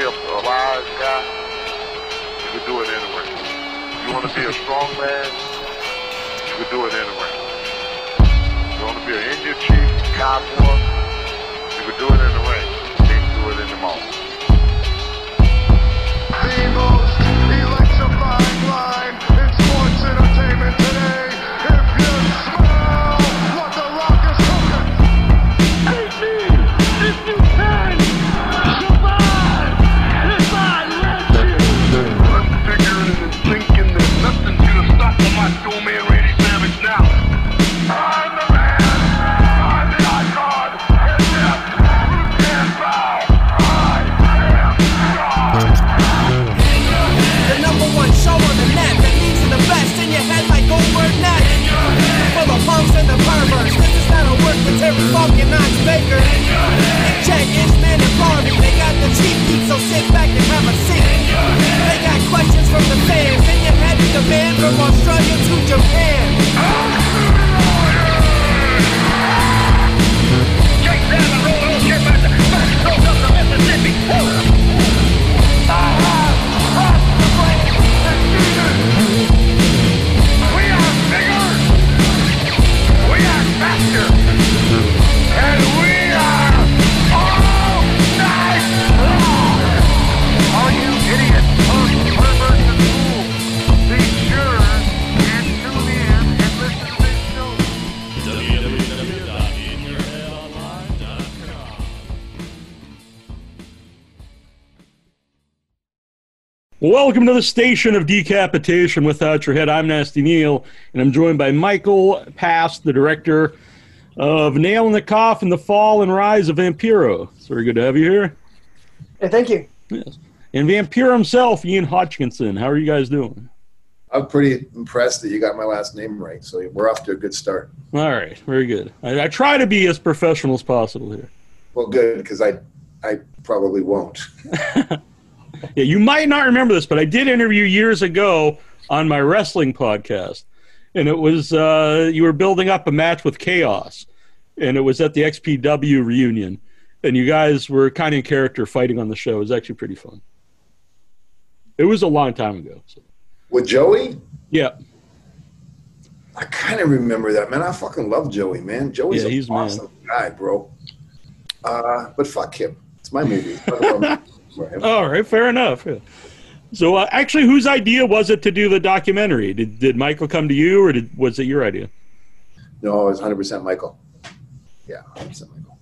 be a, a wise guy, you can do it. If you want to be a strong man, you can do it. If you want to be an Indian chief, cowboy, you can do it in the ring. You can't do it in the mall. The most band from Australia to Japan. Welcome to the station of decapitation without your head. I'm Nasty Neil, and I'm joined by Michael Paszt, the director of Nail in the Coffin, The Fall and Rise of Vampiro. It's very good to have you here. Hey, thank you. Yes. And Vampiro himself, Ian Hodgkinson. How are you guys doing? I'm pretty impressed that you got my last name right. So we're off to a good start. All right, very good. I, I try to be as professional as possible here. Well, good because I, I probably won't. Yeah, you might not remember this, but I did interview years ago on my wrestling podcast, and it was uh, you were building up a match with Chaos, and it was at the XPW reunion, and you guys were kind of in character fighting on the show. It was actually pretty fun. It was a long time ago. So. With Joey, Yeah, I kind of remember that man. I fucking love Joey, man. Joey's Yeah, an he's man. awesome guy, bro. Uh, but fuck him. It's my movie. Fuck him. Right. all right, fair enough. So, uh, actually, whose idea was it to do the documentary? Did did Michael come to you, or did was it your idea? No, it was 100% Michael. Yeah, 100% Michael.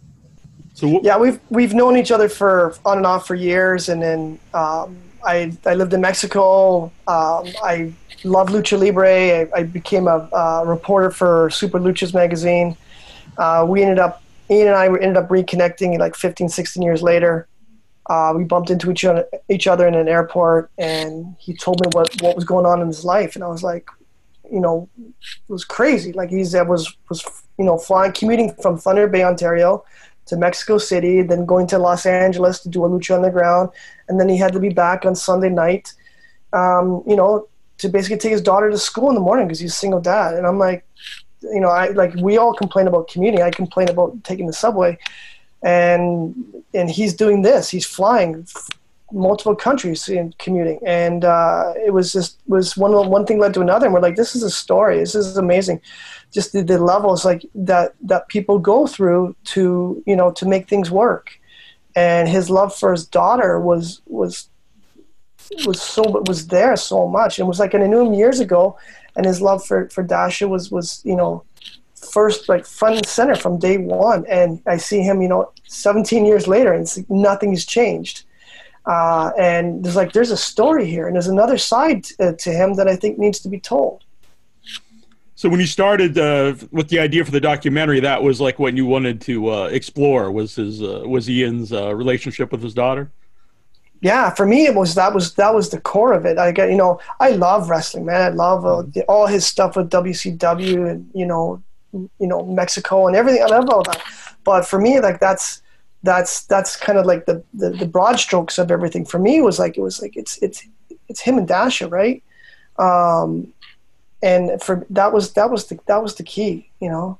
So, what, Yeah, we've we've known each other for on and off for years, and then um, I I lived in Mexico. Um, I love lucha libre. I, I became a uh, reporter for Super Luchas magazine. Uh, we ended up Ian and I ended up reconnecting like 15, 16 years later. Uh, we bumped into each other, each other in an airport, and he told me what, what was going on in his life, and I was like, you know, it was crazy. Like he uh, was was you know flying, commuting from Thunder Bay, Ontario, to Mexico City, then going to Los Angeles to do a lucha underground, and then he had to be back on Sunday night, um, you know, to basically take his daughter to school in the morning because he's a single dad. And I'm like, you know, I like we all complain about commuting. I complain about taking the subway, and and he's doing this. He's flying multiple countries in commuting, and uh, it was just was one one thing led to another, and we're like, this is a story. This is amazing. Just the, the levels like that that people go through to you know to make things work, and his love for his daughter was was was so was there so much. It was like and I knew him years ago, and his love for for Dasha was was you know first like front and center from day one. And I see him you know 17 years later, and it's, nothing has changed. Uh, and there's like there's a story here, and there's another side to, to him that I think needs to be told. So when you started uh, with the idea for the documentary, that was like what you wanted to uh, explore was his uh, was Ian's uh, relationship with his daughter. yeah for me it was that was that was the core of it i get you know i love wrestling man i love uh, the, all his stuff with wcw and you know you know mexico and everything i love all that but for me like that's that's that's kind of like the, the the broad strokes of everything for me was like it was like it's it's it's him and dasha right um and for that was that was the that was the key you know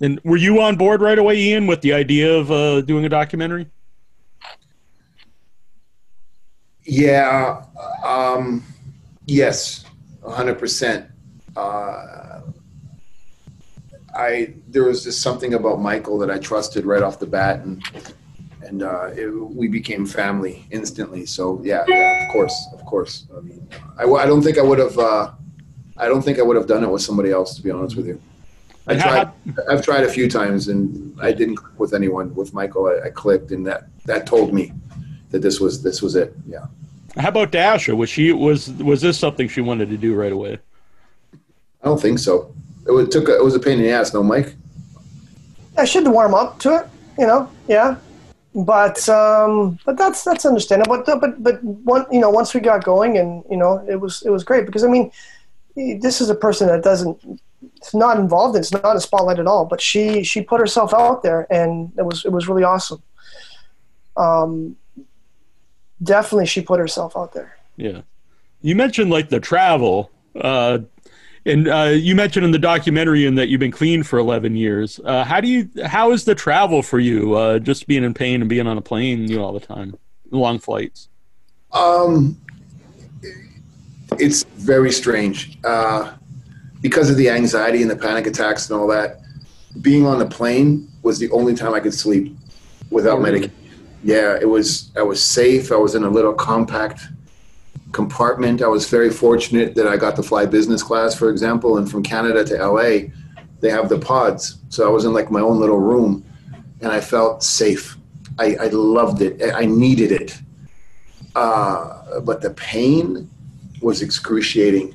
And were you on board right away, Ian, with the idea of uh, doing a documentary? Yeah. Um, yes, hundred percent. Uh, I there was just something about Michael that I trusted right off the bat, and and uh, it, we became family instantly. So yeah, yeah, of course, of course. I mean, I, I don't think I would have. Uh, I don't think I would have done it with somebody else. To be honest with you, I tried. I've tried a few times, and I didn't click with anyone. With Michael, I, I clicked, and that that told me that this was this was it. Yeah. How about Dasha? Was she was was this something she wanted to do right away? I don't think so. It was, took a, it was a pain in the ass, no, Mike. I should warm up to it, you know. Yeah, but um, but that's that's understandable. But but but one, you know, once we got going, and you know, it was it was great because I mean, this is a person that doesn't, it's not involved. It's not a spotlight at all. But she she put herself out there, and it was it was really awesome. Um, definitely, she put herself out there. Yeah. You mentioned like the travel, uh, and uh, you mentioned in the documentary in that you've been clean for 11 years. Uh, how do you? How is the travel for you? Uh, just being in pain and being on a plane, you know, all the time, long flights. Um, it's very strange uh, because of the anxiety and the panic attacks and all that. Being on the plane was the only time I could sleep without Oh, really? medication. Yeah, it was. I was safe. I was in a little compact compartment. I was very fortunate that I got to fly business class, for example, and from Canada to LA, they have the pods. So I was in like my own little room, and I felt safe. I, I loved it. I needed it. Uh, but the pain was excruciating.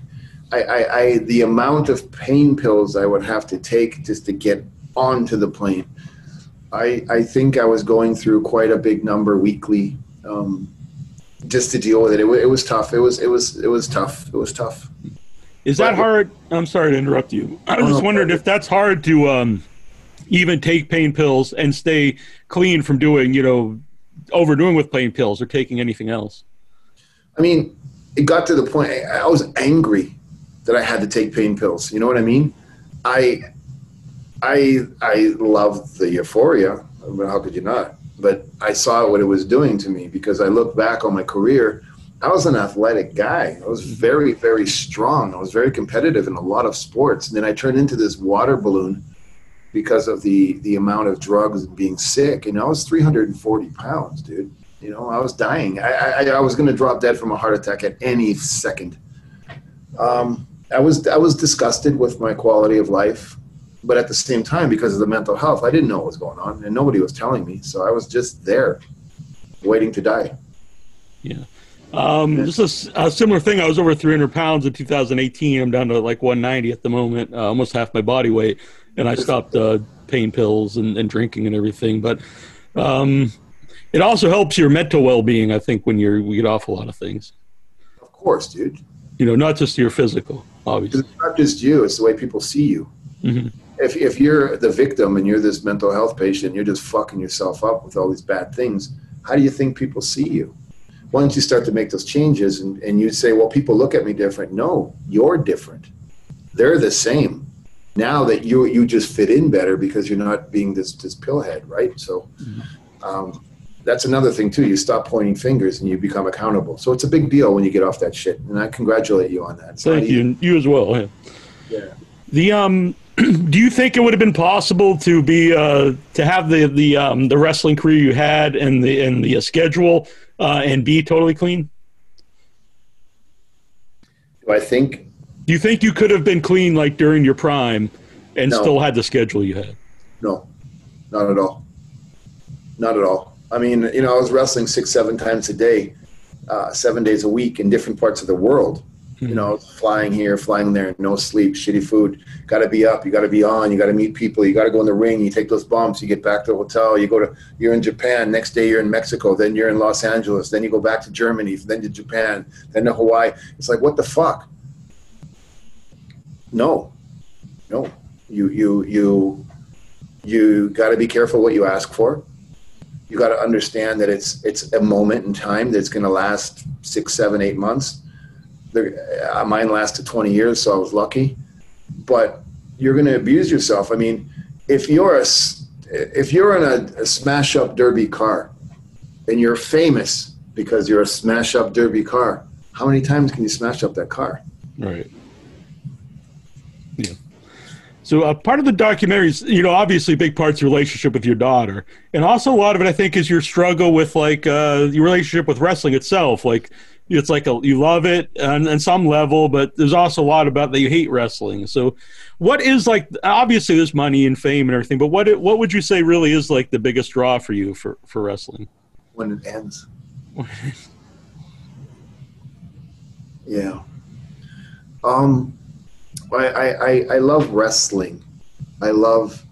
I, I, I the amount of pain pills I would have to take just to get onto the plane. I I think I was going through quite a big number weekly, um, just to deal with it. It, it was tough. It was it was it was tough. It was tough. Is that hard? I'm sorry to interrupt you. I was Oh, just wondering if that's hard to um, even take pain pills and stay clean from doing, you know, overdoing with pain pills or taking anything else. I mean, it got to the point I I was angry that I had to take pain pills. You know what I mean? I I I loved the euphoria. I mean, how could you not? But I saw what it was doing to me because I look back on my career. I was an athletic guy. I was very, very strong. I was very competitive in a lot of sports. And then I turned into this water balloon because of the the amount of drugs and being sick. And I was 340 pounds, dude. You know, I was dying. I, I, I was going to drop dead from a heart attack at any second. Um, I was I was disgusted with my quality of life, but at the same time, because of the mental health, I didn't know what was going on, and nobody was telling me. So I was just there, waiting to die. Yeah, um, just a similar thing. I was over 300 pounds in 2018. I'm down to like 190 at the moment, uh, almost half my body weight, and I stopped uh, pain pills and, and drinking and everything. But um, it also helps your mental well-being. I think when you're we get off a lot of things. Of course, dude. You know, not just your physical, obviously. It's not just you; it's the way people see you. Mhm. If if you're the victim and you're this mental health patient, you're just fucking yourself up with all these bad things. How do you think people see you? Once you start to make those changes and, and you say, well, people look at me different. No, you're different. They're the same. Now that you you just fit in better because you're not being this this pillhead, right? So um, that's another thing too. You stop pointing fingers and you become accountable. So it's a big deal when you get off that shit. And I congratulate you on that. It's Thank you, you as well. Yeah. Yeah. The um, do you think it would have been possible to be uh, to have the the um, the wrestling career you had and the and the uh, schedule uh, and be totally clean? Do I think Do you think you could have been clean like during your prime and No. still had the schedule you had? No, not at all. Not at all. I mean, you know, I was wrestling six, seven times a day, uh, seven days a week in different parts of the world. You mm-hmm. know, flying here, flying there, no sleep, shitty food. Got to be up. You got to be on. You got to meet people. You got to go in the ring. You take those bumps. You get back to the hotel. You go to. You're in Japan. Next day you're in Mexico. Then you're in Los Angeles. Then you go back to Germany. Then to Japan. Then to Hawaii. It's like what the fuck. No, no. You you you you got to be careful what you ask for. You got to understand that it's it's a moment in time that's going to last six, seven, eight months. The, uh, mine lasted 20 years, so I was lucky. But you're going to abuse yourself. I mean, if you're a if you're in a, a smash up derby car and you're famous because you're a smash up derby car, how many times can you smash up that car? Right. Yeah. So uh, part of the documentary is, you know, obviously big part's your relationship with your daughter, and also a lot of it, I think, is your struggle with like uh, your relationship with wrestling itself. Like, it's like a, you love it on, on some level, but there's also a lot about that you hate wrestling. So, what is like? Obviously, there's money and fame and everything, but what what would you say really is like the biggest draw for you for for wrestling? when it ends. yeah. Um, I, I, I, I love wrestling. I love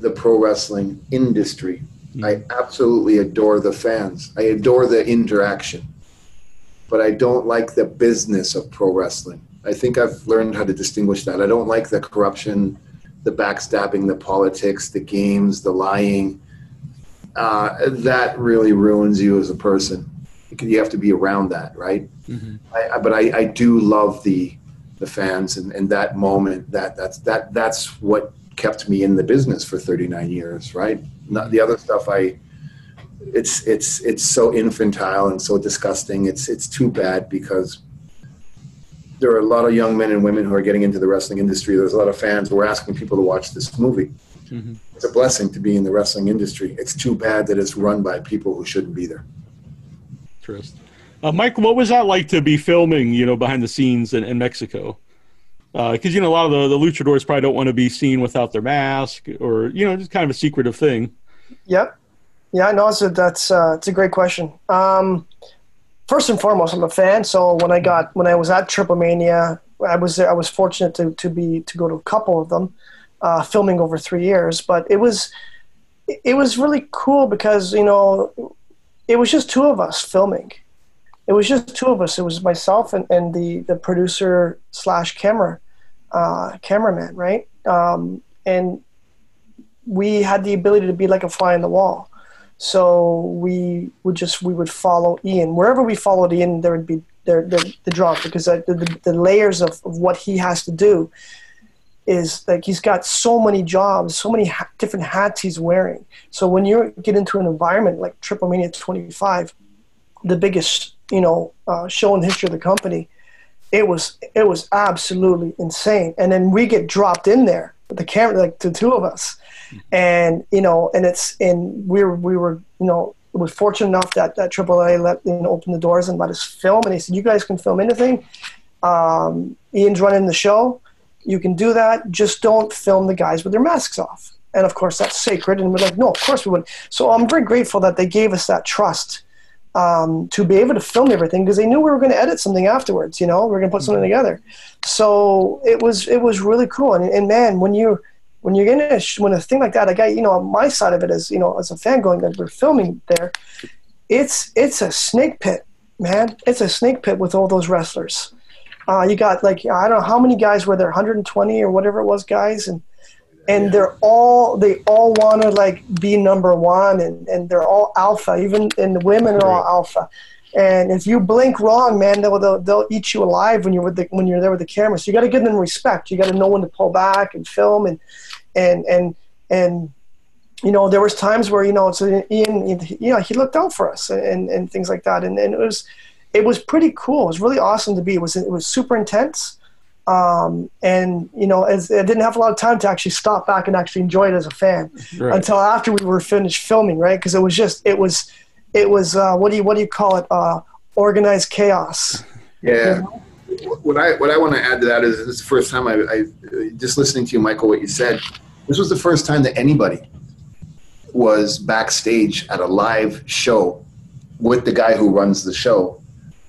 the pro wrestling industry. I absolutely adore the fans. I adore the interaction. But I don't like the business of pro wrestling. I think I've learned how to distinguish that. I don't like the corruption, the backstabbing, the politics, the games, the lying uh, that really ruins you as a person you have to be around that, right? I, I, but I, I do love the the fans and, and that moment. That that's that that's what kept me in the business for 39 years, right? Not the other stuff. I it's it's it's so infantile and so disgusting. It's it's too bad because there are a lot of young men and women who are getting into the wrestling industry. There's a lot of fans. We're asking people to watch this movie it's a blessing to be in the wrestling industry. It's too bad that it's run by people who shouldn't be there. Interest. Uh, Mike, what was that like to be filming, you know, behind the scenes in, in Mexico? Because, you know, a lot of the, the luchadors probably don't want to be seen without their mask or, you know, just kind of a secretive thing. Yep. Yeah, no, so that's uh, it's a great question. Um, first and foremost, I'm a fan. So when I got when I was at Triple Mania, I was there, I was fortunate to to be to go to a couple of them, uh, filming over three years. But it was it was really cool because you know it was just two of us filming. It was just two of us. It was myself and, and the the producer slash camera uh, cameraman, right? Um, and we had the ability to be like a fly on the wall. So we would just we would follow Ian wherever we followed Ian. There would be there the, the drop because the, the, the layers of, of what he has to do is like he's got so many jobs, so many ha- different hats he's wearing. So when you get into an environment like Triple Mania 25, the biggest you know uh, show in the history of the company, it was it was absolutely insane. And then we get dropped in there, with the camera, like the two of us, and you know, and it's and we were we were you know was fortunate enough that that AAA let you know open the doors and let us film, and he said, "You guys can film anything." Um, Ian's running the show. You can do that. Just don't film the guys with their masks off. And of course, that's sacred. And we're like, no, of course we wouldn't. So I'm very grateful that they gave us that trust um, to be able to film everything because they knew we were going to edit something afterwards. You know, we are going to put something together. So it was it was really cool. And, and man, when you when you're gonna when a thing like that, I got you know on my side of it as you know as a fan going that we're filming there, it's it's a snake pit, man. It's a snake pit with all those wrestlers. Uh, you got like I don't know how many guys were there, 120 or whatever it was, guys, and and they're all they all want to like be number one, and and they're all alpha. Even and the women are all alpha. And if you blink wrong, man, they'll, they'll they'll eat you alive when you're with the when you're there with the camera. So you got to give them respect. You got to know when to pull back and film and and and and you know there was times where you know so Ian you know he looked out for us and and things like that. And, and it was it was pretty cool. It was really awesome to be it was it was super intense. Um, and you know as I didn't have a lot of time to actually stop back and actually enjoy it as a fan Right. until after we were finished filming right? Because it was just it was it was uh, what do you what do you call it? Uh, organized chaos. Yeah. What I what I want to add to that is this is the first time I, I just listening to you, Michael, what you said. This was the first time that anybody was backstage at a live show with the guy who runs the show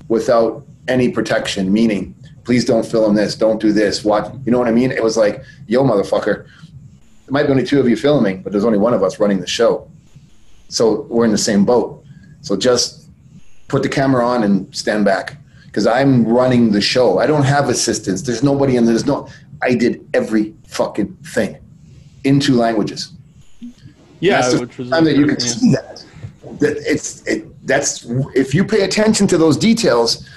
without any protection. Meaning, please don't film this, don't do this. Watch, you know what I mean? It was like, yo, motherfucker. There might be only two of you filming, but there's only one of us running the show. So we're in the same boat. So just put the camera on and stand back because I'm running the show. I don't have assistants. There's nobody in there's no. I did every fucking thing in two languages. Yeah, that's the which was time that you can see that. That it's it. That's if you pay attention to those details,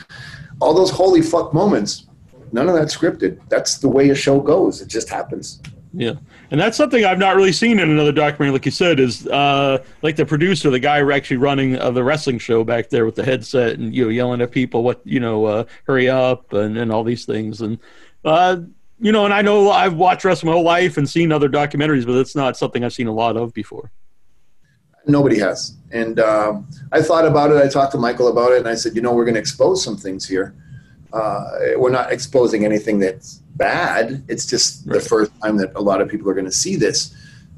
all those holy fuck moments. None of that scripted. That's the way a show goes. It just happens. Yeah, and that's something I've not really seen in another documentary. Like you said, is uh, like the producer, the guy actually running uh, the wrestling show back there with the headset and you know yelling at people, what you know, uh, hurry up and, and all these things. And uh, you know, and I know I've watched wrestling my whole life and seen other documentaries, but it's not something I've seen a lot of before. Nobody has. And um, I thought about it. I talked to Michael about it, and I said, you know, we're going to expose some things here. Uh, we're not exposing anything that's bad. It's just Right. the first time that a lot of people are going to see this.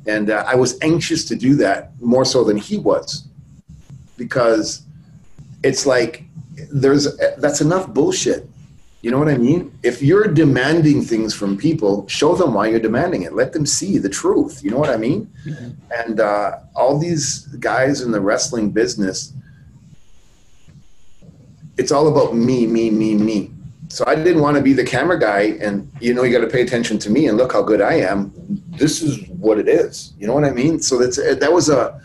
And uh, I was anxious to do that more so than he was because it's like there's that's enough bullshit. You know what I mean? If you're demanding things from people, show them why you're demanding it. Let them see the truth. You know what I mean? And uh, all these guys in the wrestling business, it's all about me, me, me, me. So I didn't want to be the camera guy, and you know, you got to pay attention to me and look how good I am. This is what it is. You know what I mean? So that's eh, that was a,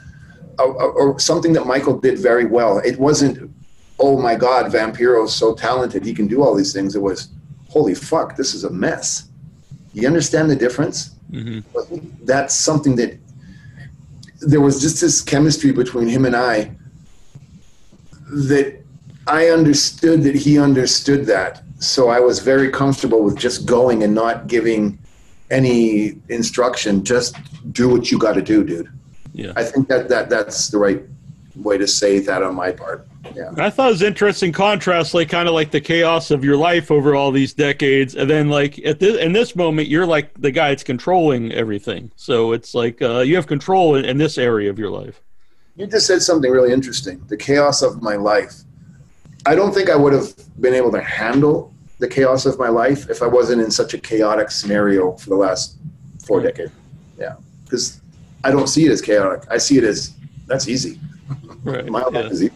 a, a, a something that Michael did very well. It wasn't, oh my God, Vampiro's so talented, he can do all these things. It was, holy fuck, this is a mess. You understand the difference? Mm-hmm. That's something that there was just this chemistry between him and I that I understood that he understood that. So I was very comfortable with just going and not giving any instruction. Just do what you got to do, dude. Yeah. I think that, that that's the right way to say that on my part. Yeah. I thought it was interesting contrast, like kind of like the chaos of your life over all these decades, and then like at this in this moment, you're like the guy that's controlling everything. So it's like uh, you have control in, in this area of your life. You just said something really interesting. The chaos of my life. I don't think I would have been able to handle the chaos of my life if I wasn't in such a chaotic scenario for the last four decades. Yeah. Because I don't see it as chaotic. I see it as that's easy. Right. My life yeah. is easy.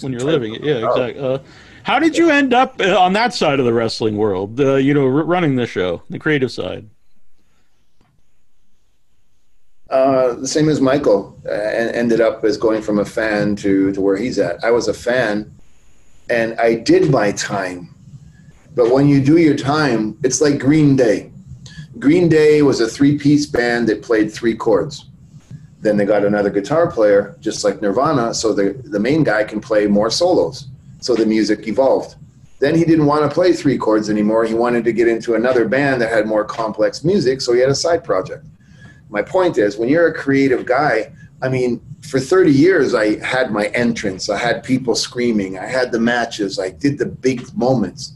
When you're living it, yeah, exactly. Uh, how did you end up uh, on that side of the wrestling world? Uh, you know, r- running the show, the creative side. Uh, the same as Michael uh, ended up as going from a fan to, to where he's at. I was a fan and I did my time. But when you do your time, it's like Green Day. Green Day was a three piece band that played three chords. Then they got another guitar player, just like Nirvana, so the, the main guy can play more solos. So the music evolved. Then he didn't want to play three chords anymore. He wanted to get into another band that had more complex music, so he had a side project my point is when you're a creative guy i mean for 30 years i had my entrance. I had people screaming. I had the matches. I did the big moments.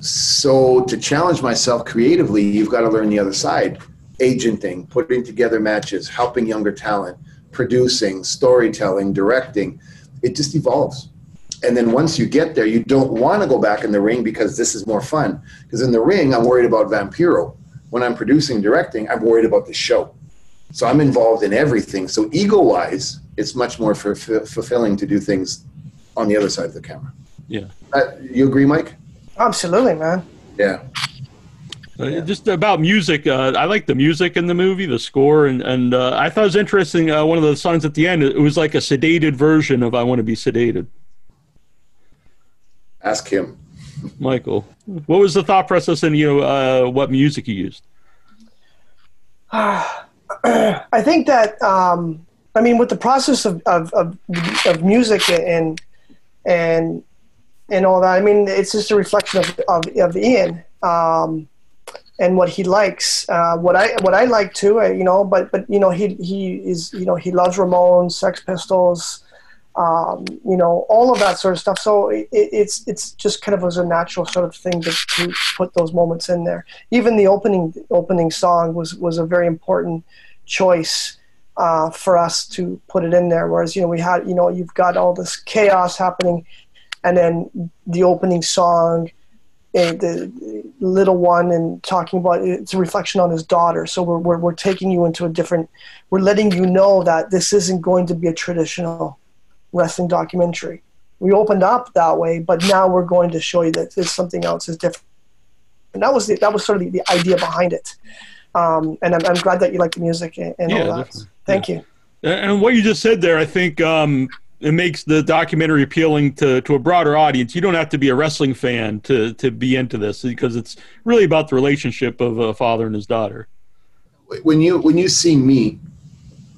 So to challenge myself creatively you've got to learn the other side. Agenting putting together matches helping younger talent producing storytelling directing. It just evolves. And then once you get there you don't want to go back in the ring because this is more fun. Because in the ring i'm worried about vampiro. When I'm producing directing, I'm worried about the show. So I'm involved in everything. So ego wise, it's much more f- fulfilling to do things on the other side of the camera. Yeah. Uh, you agree, Mike? Absolutely, man. Yeah. Uh, Just about music, uh, I like the music in the movie, the score, and and uh, I thought it was interesting. Uh, one of the songs at the end, it was like a sedated version of "I Want to Be Sedated." Ask him. Michael, what was the thought process in you know uh, what music you used? I think that um, I mean with the process of of, of, of music and and and all that. I mean it's just a reflection of of, of Ian um, and what he likes. Uh, what I what I like too. I, you know, but but you know he he is you know he loves Ramones, Sex Pistols. Um, you know all of that sort of stuff. So it, it's it's just kind of was a natural sort of thing to, to put those moments in there. Even the opening opening song was was a very important choice uh, for us to put it in there. Whereas you know we had you know you've got all this chaos happening, and then the opening song, eh, the little one, and talking about it's a reflection on his daughter. So we're we're, we're taking you into a different. We're letting you know that this isn't going to be a traditional wrestling documentary. We opened up that way, but now we're going to show you that there's something else is different. And that was the, that was sort of the, the idea behind it. Um, and I'm, I'm glad that you like the music and, and Yeah, all that. definitely. Thank you. And what you just said there, I think um, it makes the documentary appealing to, to a broader audience. You don't have to be a wrestling fan to, to be into this because it's really about the relationship of a father and his daughter. when you when you see me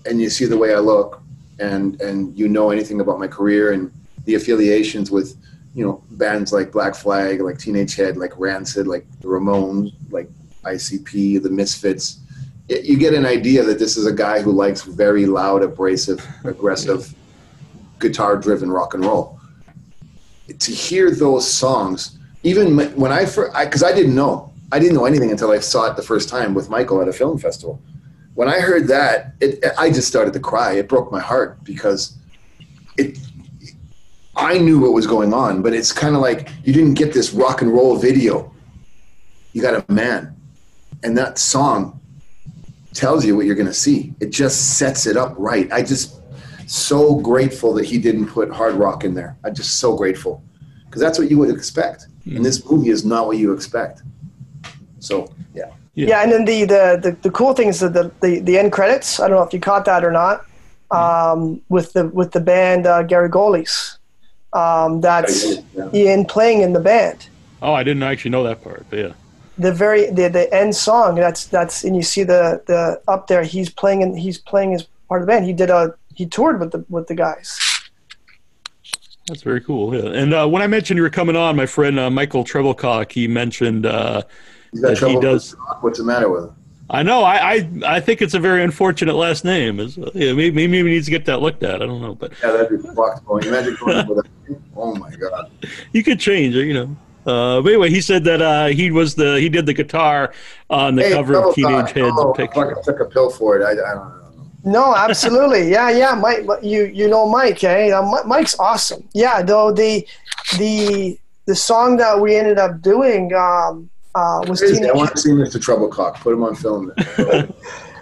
and you see the way I look and and you know anything about my career and the affiliations with you know bands like Black Flag, like Teenage Head, like Rancid, like the Ramones, like ICP, the Misfits, you get an idea that this is a guy who likes very loud, abrasive, aggressive, guitar-driven rock and roll. To hear those songs, even when I first, because I, didn't know, I didn't know anything until I saw it the first time with Michael at a film festival. When I heard that, it, I just started to cry. It broke my heart because it. I knew what was going on, but it's kind of like you didn't get this rock and roll video. You got a man, and that song tells you what you're going to see. It just sets it up right. I just so grateful that he didn't put hard rock in there. I'm just so grateful because that's what you would expect, and this movie is not what you expect. So yeah, Yeah. Yeah, and then the the the, the cool thing is that the, the the end credits. I don't know if you caught that or not. Um, with the with the band uh, Gary Goalies. Um, that's Yeah. Ian playing in the band. Oh, I didn't actually know that part. But yeah. The very the, the end song. That's that's and you see the the up there. He's playing and he's playing as part of the band. He did a he toured with the with the guys. That's very cool. Yeah. And uh, when I mentioned you were coming on, my friend uh, Michael Trevelcock, he mentioned uh, he's got that he does. What's the matter with him? I know. I, I I think it's a very unfortunate last name. Is yeah, maybe, maybe he needs to get that looked at. I don't know, but Yeah, that'd be fucked. Going. Imagine going with a. Oh my god. you could change it. You know. Uh, but anyway, he said that uh, he was the he did the guitar on the Hey, cover of Teenage thought. Head's oh, picture. I took a pill for it. I, I don't know. No, absolutely. Yeah, yeah. Mike, you you know Mike, eh? Uh, Mike's awesome. Yeah, though the the the song that we ended up doing um, uh, was Crazy. I want to see Mr. Troublecock. Put him on film.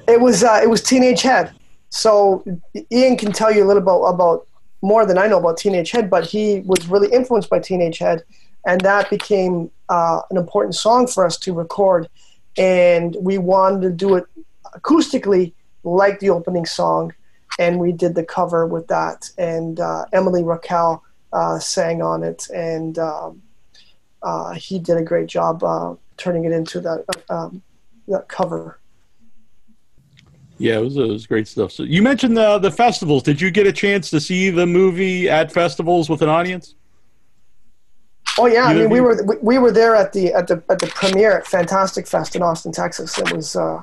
It was uh, it was Teenage Head. So Ian can tell you a little about about more than I know about Teenage Head, but he was really influenced by Teenage Head, and that became uh, an important song for us to record. And we wanted to do it acoustically, like the opening song, and we did the cover with that. And uh, Emily Raquel uh, sang on it, and um, uh, he did a great job uh, turning it into that um, that cover. Yeah, it was, it was great stuff. So you mentioned the the festivals. Did you get a chance to see the movie at festivals with an audience? Oh yeah, I You- mean we were we, we were there at the at the at the premiere at Fantastic Fest in Austin, Texas. It was uh,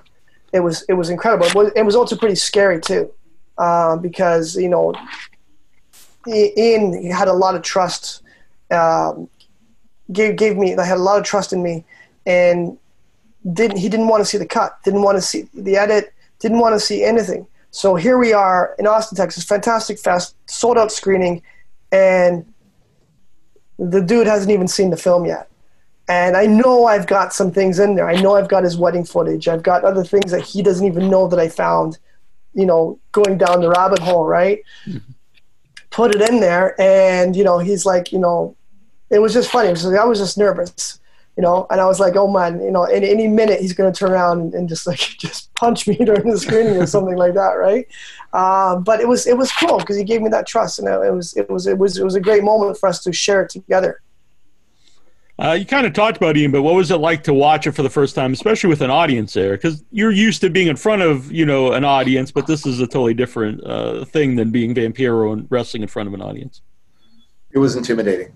it was it was incredible. It was, it was also pretty scary too, uh, because you know, I- Ian he had a lot of trust. Um, gave gave me I had a lot of trust in me, and didn't he didn't want to see the cut, didn't want to see the edit, didn't want to see anything. So here we are in Austin, Texas, Fantastic Fest, sold out screening, and the dude hasn't even seen the film yet. And I know I've got some things in there. I know I've got his wedding footage. I've got other things that he doesn't even know that I found, you know, going down the rabbit hole, right? Mm-hmm. Put it in there. And, you know, he's like, you know, it was just funny. Was like, I was just nervous, you know, and I was like, oh man, you know, in any minute he's going to turn around and, and just like, just punch me during the screening or something like that, right? Uh, but it was, it was cool because he gave me that trust and it was, it was, it was, it was a great moment for us to share it together. Uh, you kind of talked about Ian, but what was it like to watch it for the first time, especially with an audience there? Because you're used to being in front of you know an audience, but this is a totally different uh, thing than being Vampiro and wrestling in front of an audience. It was intimidating.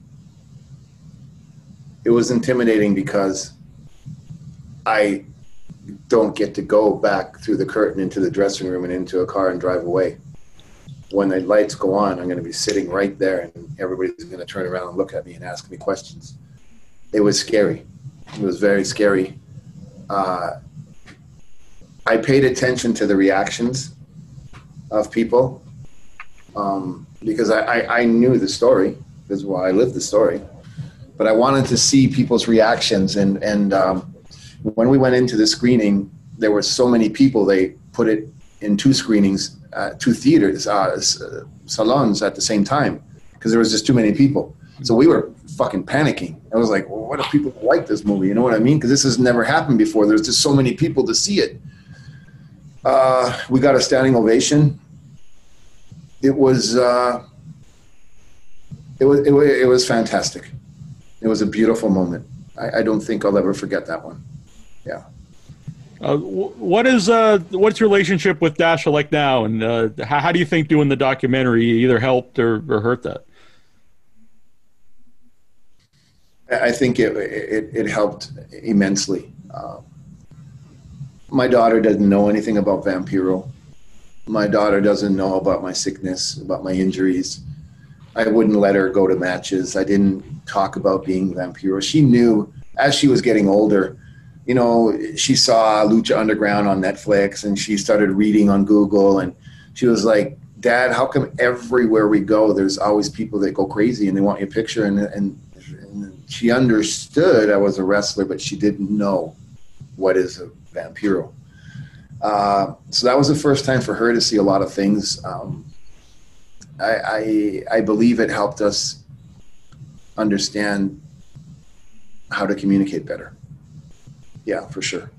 It was intimidating because I don't get to go back through the curtain into the dressing room and into a car and drive away. When the lights go on, I'm going to be sitting right there and everybody's going to turn around and look at me and ask me questions. It was scary. It was very scary. Uh, I paid attention to the reactions of people um, because I, I, I knew the story. This is why I lived the story. But I wanted to see people's reactions. And, and um, when we went into the screening, there were so many people, they put it in two screenings, uh, two theaters, uh, uh, salons at the same time because there was just too many people. So we were fucking panicking. I was like, well, what if people like this movie? You know what I mean? Because this has never happened before. There's just so many people to see it. Uh, we got a standing ovation. It was uh, it was it, wa- it was fantastic. It was a beautiful moment. I, I don't think I'll ever forget that one. Yeah. Uh, what is uh, what's your relationship with Dasha like now, and uh, how, how do you think doing the documentary either helped or, or hurt that? I think it it, it helped immensely. Um, my daughter doesn't know anything about Vampiro. My daughter doesn't know about my sickness, about my injuries. I wouldn't let her go to matches. I didn't talk about being Vampiro. She knew as she was getting older. You know, she saw Lucha Underground on Netflix, and she started reading on Google, and she was like, "Dad, how come everywhere we go, there's always people that go crazy and they want your picture?" And and, and she understood I was a wrestler, but she didn't know what is a vampiro. Uh, so that was the first time for her to see a lot of things. Um, I, I I believe it helped us understand how to communicate better. Yeah, for sure.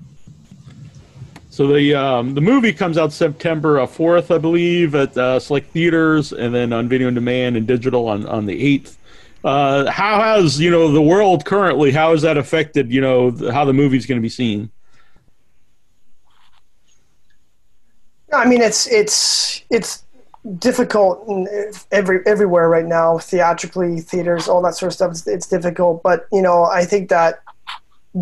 So the um, the movie comes out September fourth, I believe, at uh, select theaters, and then on video on demand and digital on on the eighth. Uh, how has you know the world currently? How has that affected you know th- how the movie's going to be seen? No, I mean it's it's it's difficult every everywhere right now, theatrically, theaters, all that sort of stuff. It's, it's difficult, but you know, I think that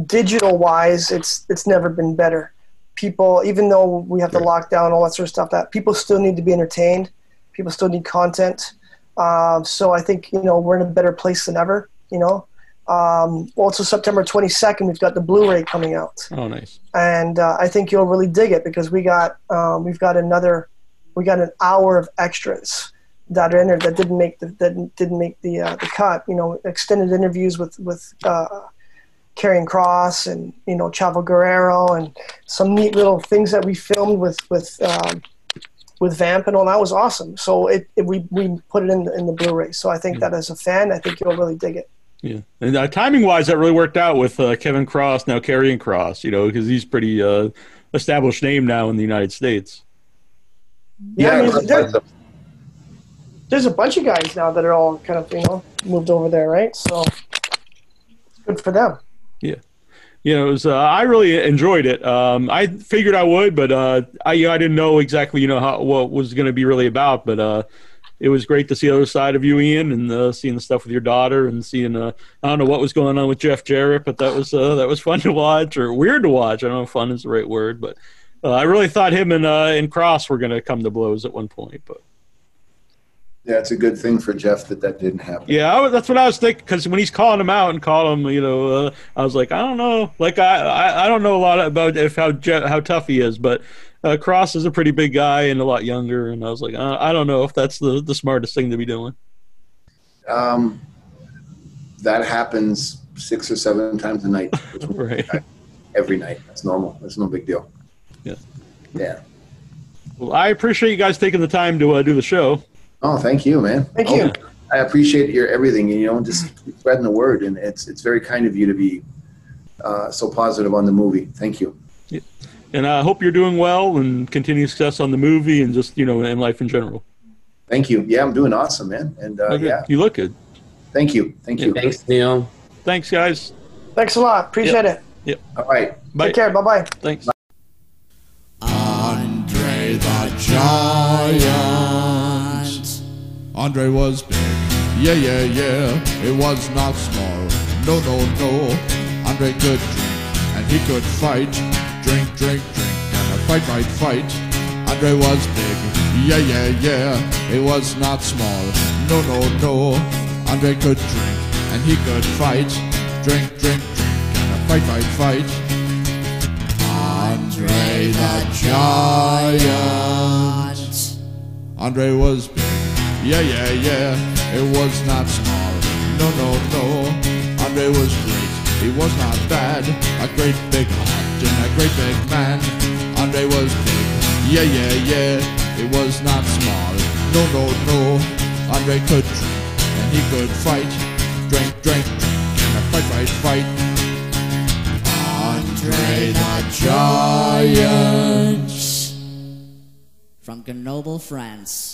digital wise, it's it's never been better. People, even though we have to lock down all that sort of stuff, that people still need to be entertained. People still need content. Um, so I think you know we're in a better place than ever. You know. Um, also, September 22nd, we've got the Blu-ray coming out Oh, nice. and uh, I think you'll really dig it because we got um, we've got another we got an hour of extras that are in there that didn't make the that didn't make the uh, the cut. You know, extended interviews with with uh, Karrion Kross and you know Chavo Guerrero and some neat little things that we filmed with with. Um, with Vamp and all that was awesome. So it, it we, we put it in the, in the Blu-ray. So I think that as a fan, I think you'll really dig it. Yeah, and uh, timing wise, that really worked out with uh, Kevin Cross now Karrion Kross. You know, because he's pretty uh, established name now in the United States. Yeah, I mean, that's- there- there's a bunch of guys now that are all kind of you know moved over there, right? So it's good for them. Yeah. You know, it was, uh, I really enjoyed it. Um, I figured I would, but uh, I you know, I didn't know exactly you know how what was going to be really about. But uh, it was great to see the other side of you, Ian, and uh, seeing the stuff with your daughter, and seeing uh, I don't know what was going on with Jeff Jarrett, but that was uh, that was fun to watch or weird to watch. I don't know if fun is the right word, but uh, I really thought him and uh, and Kross were going to come to blows at one point, but. yeah, it's a good thing for Jeff that that didn't happen. Yeah, was, that's what I was thinking. Because when he's calling him out and calling him, you know, uh, I was like, I don't know. Like, I, I, I don't know a lot about if how Je- how tough he is, but uh, Kross is a pretty big guy and a lot younger, and I was like, uh, I don't know if that's the the smartest thing to be doing. Um, that happens six or seven times a night. Right. Every night. That's normal. That's no big deal. Yeah. Yeah. Well, I appreciate you guys taking the time to uh, do the show. Oh, thank you, man. Thank Oh, you. I appreciate your everything. You know, just spreading the word, and it's it's very kind of you to be uh, so positive on the movie. Thank you. And I hope you're doing well and continue success on the movie and just you know in life in general. Thank you. Yeah, I'm doing awesome, man. And uh, Okay. yeah, You look good. thank you. Thank you. Thanks, Neil. Thanks, guys. Thanks a lot. Appreciate it. Yep. All right. Bye. Take care. Bye bye. Thanks. Andre Giant. Andre was big. Yeah, yeah, yeah. It was not small. No, no, no. Andre could drink and he could fight. Drink, drink, drink. And a fight, fight, fight. Andre was big. Yeah, yeah, yeah. It was not small. No, no, no. Andre could drink and he could fight. Drink, drink, drink. And a fight, fight, fight. Andre the Giant. Andre was big. Yeah, yeah, yeah. It was not small. No, no, no. Andre was great. He was not bad. A great big heart and a great big man. Andre was big. Yeah, yeah, yeah. It was not small. No, no, no. Andre could drink and he could fight. Drink, drink, drink. And fight, fight, fight. Andre the Giant. From Grenoble, France.